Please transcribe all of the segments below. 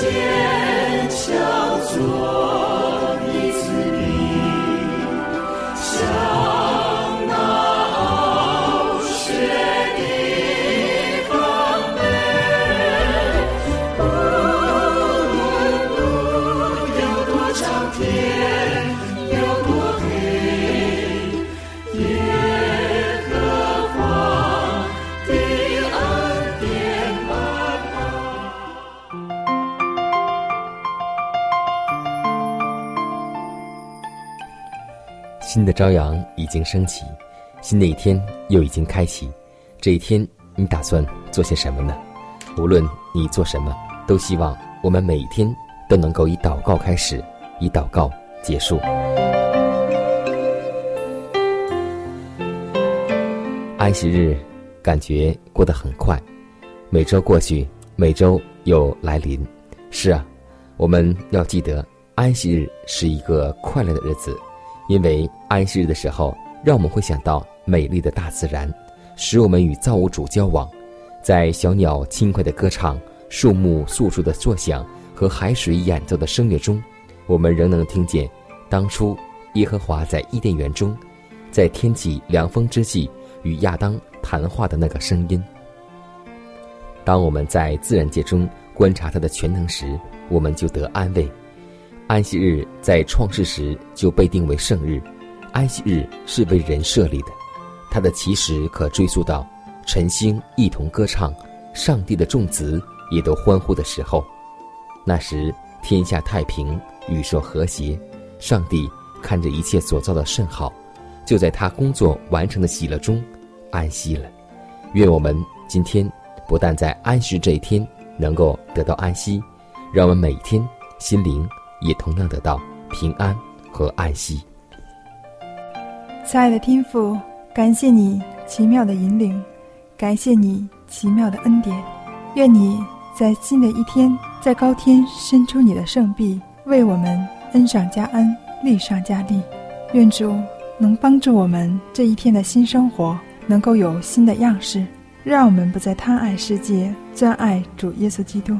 坚强做。朝阳已经升起，新的一天又已经开启。这一天，你打算做些什么呢？无论你做什么，都希望我们每一天都能够以祷告开始，以祷告结束。安息日感觉过得很快，每周过去，每周又来临。是啊，我们要记得，安息日是一个快乐的日子。因为安息日的时候，让我们会想到美丽的大自然，使我们与造物主交往。在小鸟轻快的歌唱、树木簌簌的作响和海水演奏的声乐中，我们仍能听见当初耶和华在伊甸园中，在天气凉风之际与亚当谈话的那个声音。当我们在自然界中观察他的全能时，我们就得安慰。安息日在创世时就被定为圣日，安息日是为人设立的，它的起始可追溯到晨星一同歌唱，上帝的众子也都欢呼的时候。那时天下太平，宇宙和谐，上帝看着一切所造的甚好，就在他工作完成的喜乐中安息了。愿我们今天不但在安息这一天能够得到安息，让我们每天心灵。也同样得到平安和安息。亲爱的天父，感谢你奇妙的引领，感谢你奇妙的恩典。愿你在新的一天，在高天伸出你的圣臂，为我们恩上加恩，利上加利。愿主能帮助我们这一天的新生活能够有新的样式，让我们不再贪爱世界，专爱主耶稣基督。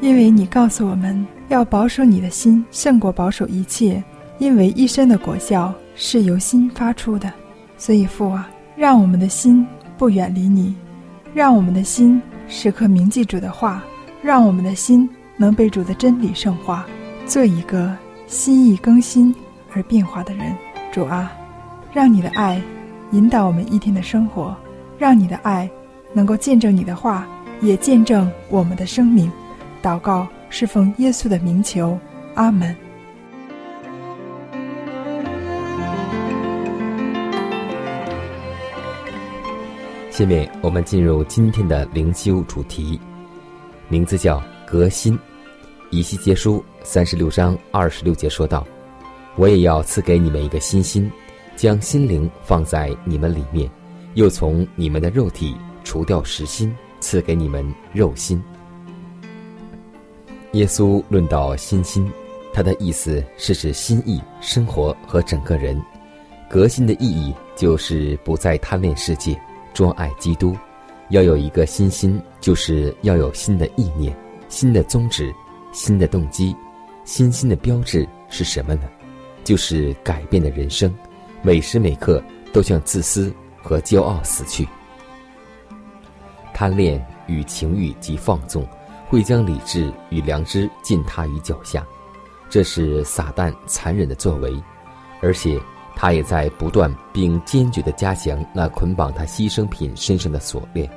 因为你告诉我们要保守你的心，胜过保守一切，因为一生的果效是由心发出的。所以父啊，让我们的心不远离你，让我们的心时刻铭记主的话，让我们的心能被主的真理圣化，做一个心意更新而变化的人。主啊，让你的爱引导我们一天的生活，让你的爱能够见证你的话，也见证我们的生命。祷告是奉耶稣的名求，阿门。下面我们进入今天的灵修主题，名字叫“革新”。以西结书三十六章二十六节说道：“我也要赐给你们一个新心，将心灵放在你们里面，又从你们的肉体除掉实心，赐给你们肉心。”耶稣论到新心，他的意思是指心意、生活和整个人。革新的意义就是不再贪恋世界，专爱基督。要有一个新心，就是要有新的意念、新的宗旨、新的动机。新心的标志是什么呢？就是改变的人生，每时每刻都向自私和骄傲死去。贪恋与情欲及放纵。会将理智与良知践踏于脚下，这是撒旦残忍的作为，而且他也在不断并坚决地加强那捆绑他牺牲品身上的锁链。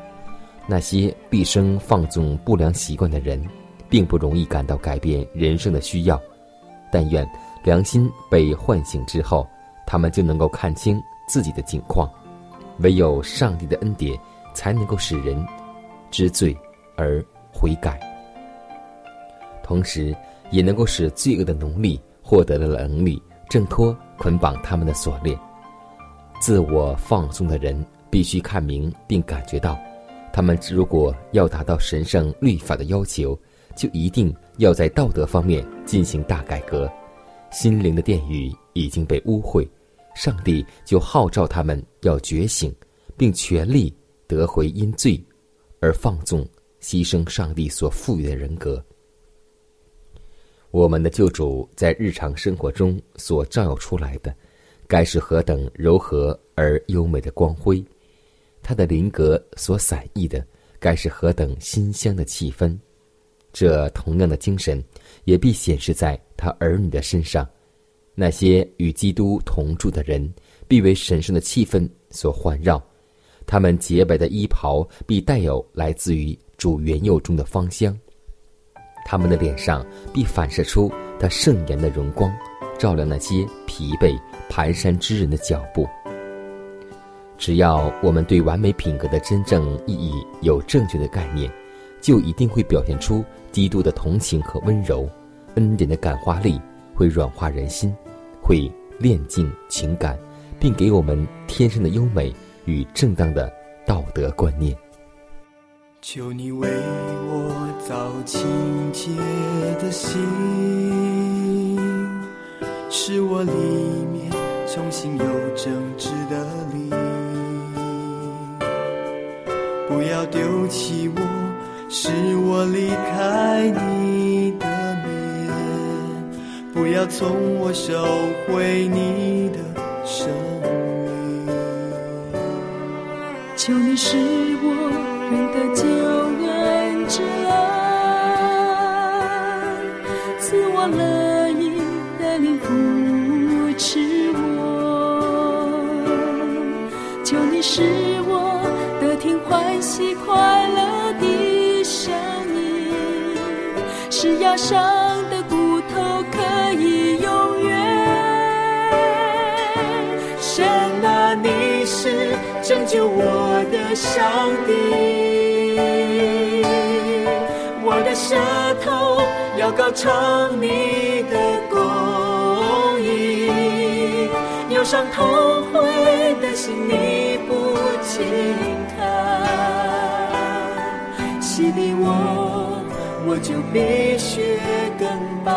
那些毕生放纵不良习惯的人，并不容易感到改变人生的需要。但愿良心被唤醒之后，他们就能够看清自己的境况。唯有上帝的恩典，才能够使人知罪而悔改，同时也能够使罪恶的奴隶获得了能力，挣脱捆绑他们的锁链。自我放纵的人必须看明并感觉到，他们如果要达到神圣律法的要求，就一定要在道德方面进行大改革。心灵的殿宇已经被污秽。上帝就号召他们要觉醒，并全力得回因罪而放纵、牺牲上帝所赋予的人格。我们的救主在日常生活中所照耀出来的，该是何等柔和而优美的光辉；他的灵格所散溢的，该是何等馨香的气氛。这同样的精神，也必显示在他儿女的身上。那些与基督同住的人，必为神圣的气氛所环绕；他们洁白的衣袍必带有来自于主原有中的芳香；他们的脸上必反射出他圣颜的荣光，照亮那些疲惫蹒跚之人的脚步。只要我们对完美品格的真正意义有正确的概念，就一定会表现出基督的同情和温柔，恩典的感化力会软化人心。会炼净情感，并给我们天生的优美与正当的道德观念。求你为我造清洁的心，使我里面重新有正直的灵。不要丢弃我，使我离开你的面。不要从我收回你的生命，求你使我认得救恩之恩，赐我乐意的灵扶持我。求你使我得听欢喜快乐的声音，是压伤。拯救我的上帝，舌头要高唱你的公义，忧伤痛悔的心你不轻看，洗礼我，我就必须更白。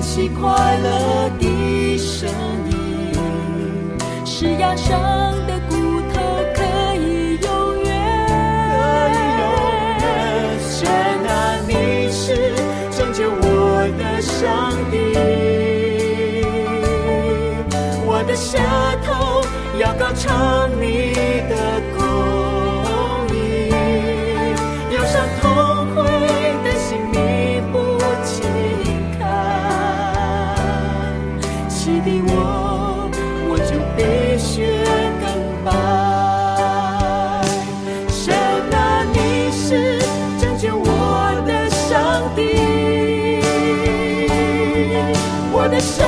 起快乐的声音，是压伤的骨头可以永远。可以永远。神啊，你是拯救我的上帝，我的舌头要高唱你舌头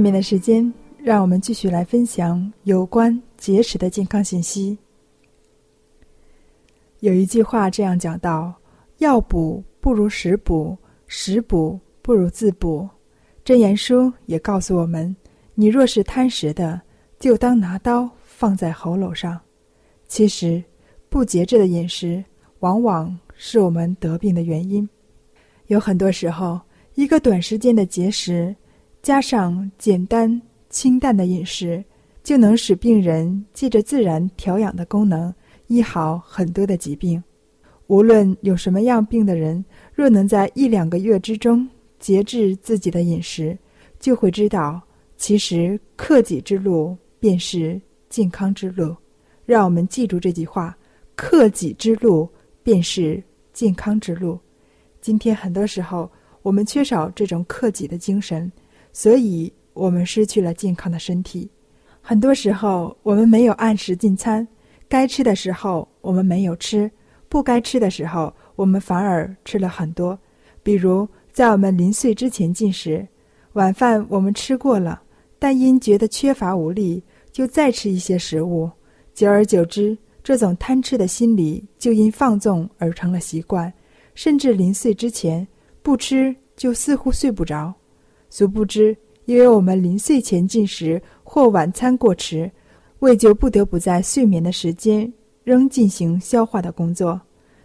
下面的时间，让我们继续来分享有关节食的健康信息。有一句话这样讲到：“药补不如食补，食补不如自补。”真言书也告诉我们：“你若是贪食的，就当拿刀放在喉咙上。”其实，不节制的饮食往往是我们得病的原因。有很多时候，一个短时间的节食，加上简单清淡的饮食，就能使病人借着自然调养的功能。医好很多的疾病，无论有什么样病的人，若能在一两个月之中节制自己的饮食，就会知道，其实克己之路便是健康之路。让我们记住这句话：克己之路便是健康之路。今天很多时候，我们缺少这种克己的精神，所以我们失去了健康的身体。很多时候，我们没有按时进餐。该吃的时候我们没有吃，不该吃的时候我们反而吃了很多。比如在我们临睡之前进食，晚饭我们吃过了，但因觉得缺乏无力，就再吃一些食物。久而久之，这种贪吃的心理就因放纵而成了习惯，甚至临睡之前不吃就似乎睡不着。殊不知，因为我们临睡前进食或晚餐过迟。胃就不得不在睡眠的时间仍进行消化的工作，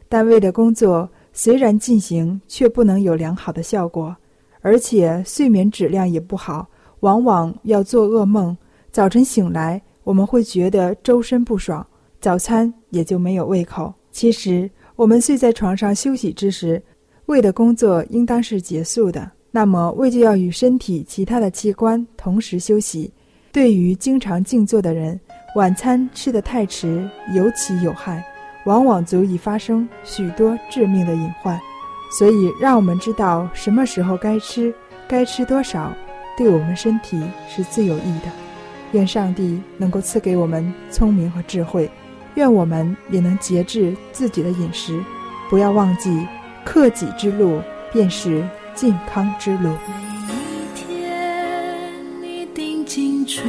但胃的工作虽然进行，却不能有良好的效果，而且睡眠质量也不好，往往要做噩梦。早晨醒来，我们会觉得周身不爽，早餐也就没有胃口。其实，我们睡在床上休息之时，胃的工作应当是结束的，那么胃就要与身体其他的器官同时休息。对于经常静坐的人，晚餐吃得太迟尤其有害，往往足以发生许多致命的隐患。所以，让我们知道什么时候该吃，该吃多少，对我们身体是最有益的。愿上帝能够赐给我们聪明和智慧，愿我们也能节制自己的饮食，不要忘记克己之路便是健康之路。吹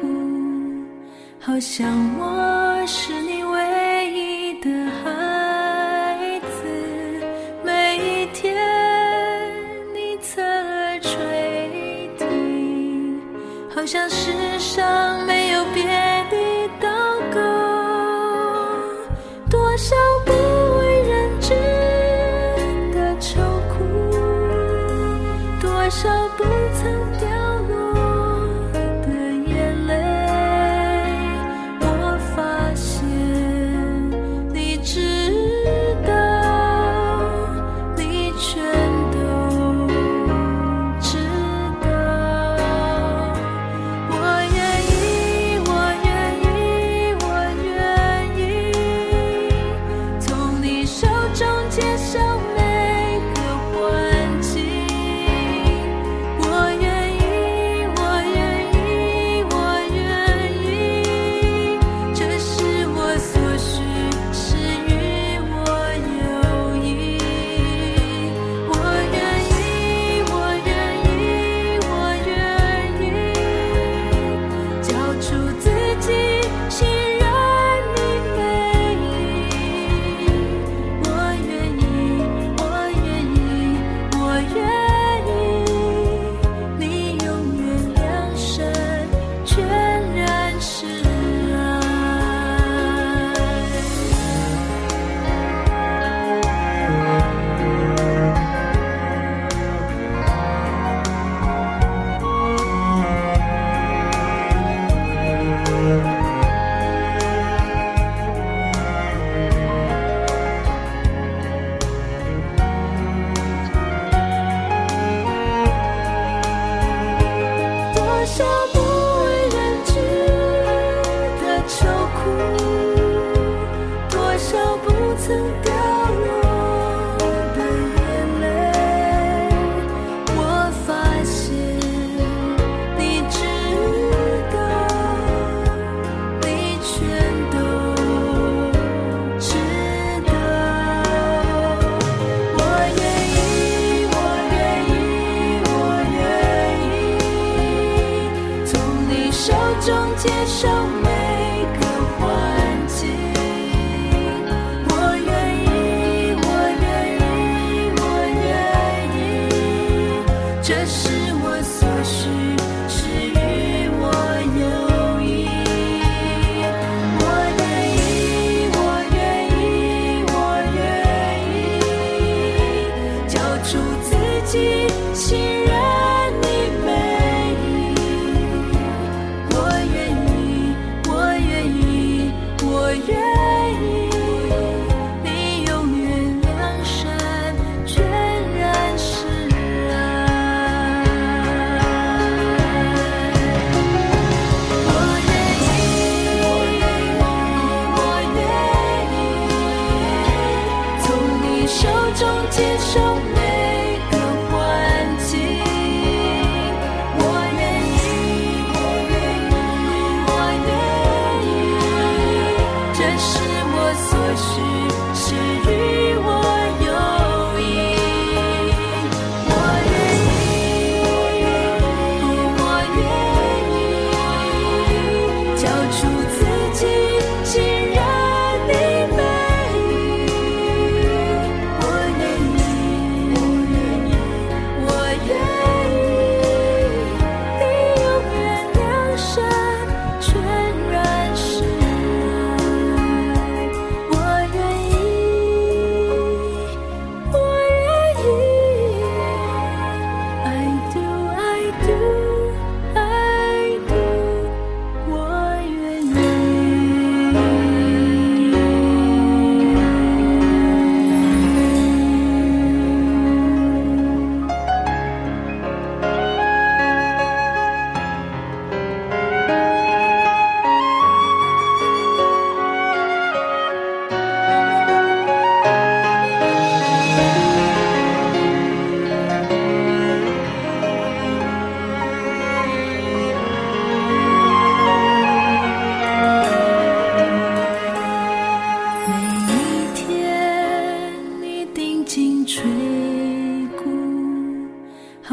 鼓，好像我是你唯一的孩子。每一天你侧耳垂听，好像世上没有别的祷告。多少少不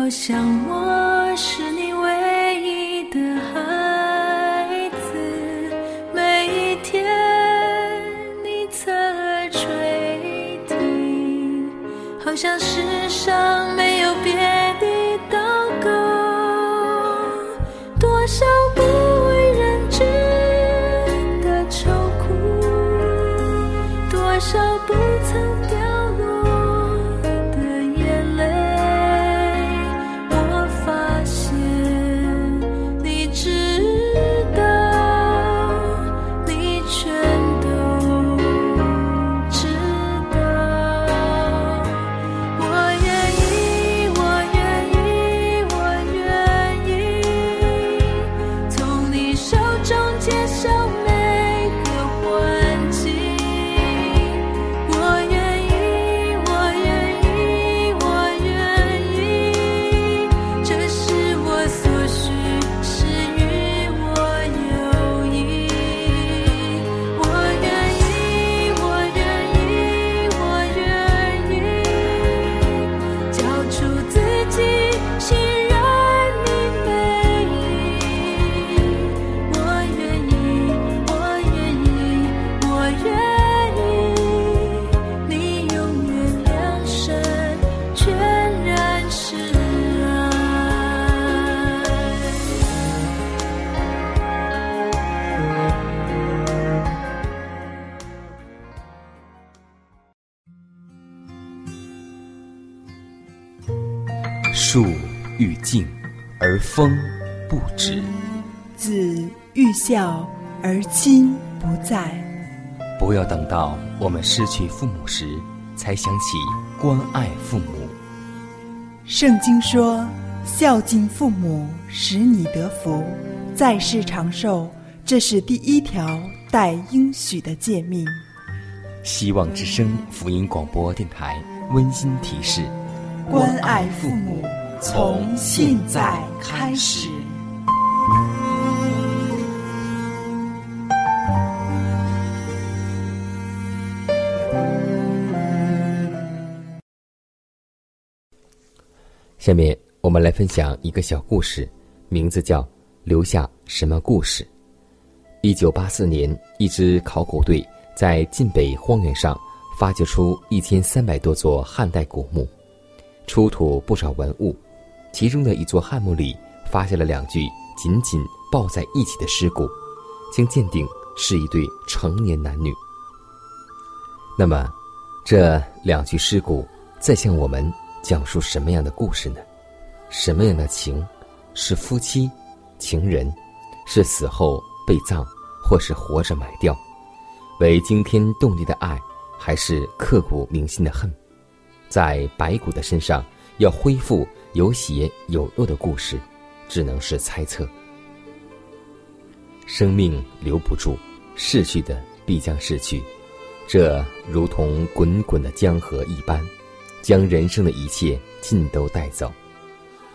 想我。树欲静，而风不止；子欲孝，而亲不在。不要等到我们失去父母时，才想起关爱父母。圣经说：“孝敬父母，使你得福，在世长寿。”这是第一条带应许的诫命。希望之声福音广播电台温馨提示：关爱父母。从现在开始。下面我们来分享一个小故事，名字叫《留下什么故事》。一九八四年，一支考古队在晋北荒原上发掘出一千三百多座汉代古墓，出土不少文物。其中的一座汉墓里，发现了两具紧紧抱在一起的尸骨，经鉴定是一对成年男女。那么，这两具尸骨在向我们讲述什么样的故事呢？什么样的情？是夫妻、情人，是死后被葬，或是活着埋掉？为惊天动地的爱，还是刻骨铭心的恨？在白骨的身上要恢复。有血有肉的故事，只能是猜测。生命留不住，逝去的必将逝去，这如同滚滚的江河一般，将人生的一切尽都带走。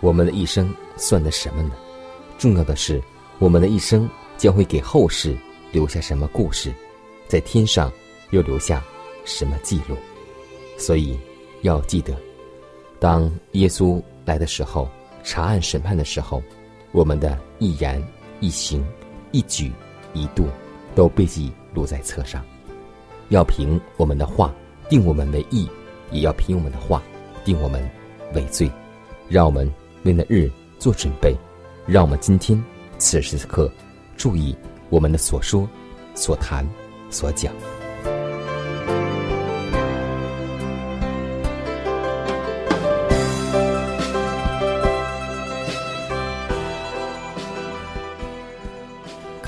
我们的一生算得什么呢？重要的是，我们的一生将会给后世留下什么故事，在天上又留下什么记录。所以，要记得，当耶稣来的时候，查案审判的时候，我们的一言一行、一举一动，都被记录在册上。要凭我们的话定我们为义，也要凭我们的话定我们为罪。让我们为那日做准备，让我们今天此时此刻注意我们的所说、所谈、所讲。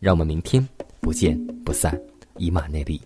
让我们明天不见不散，以马内利。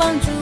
帮助。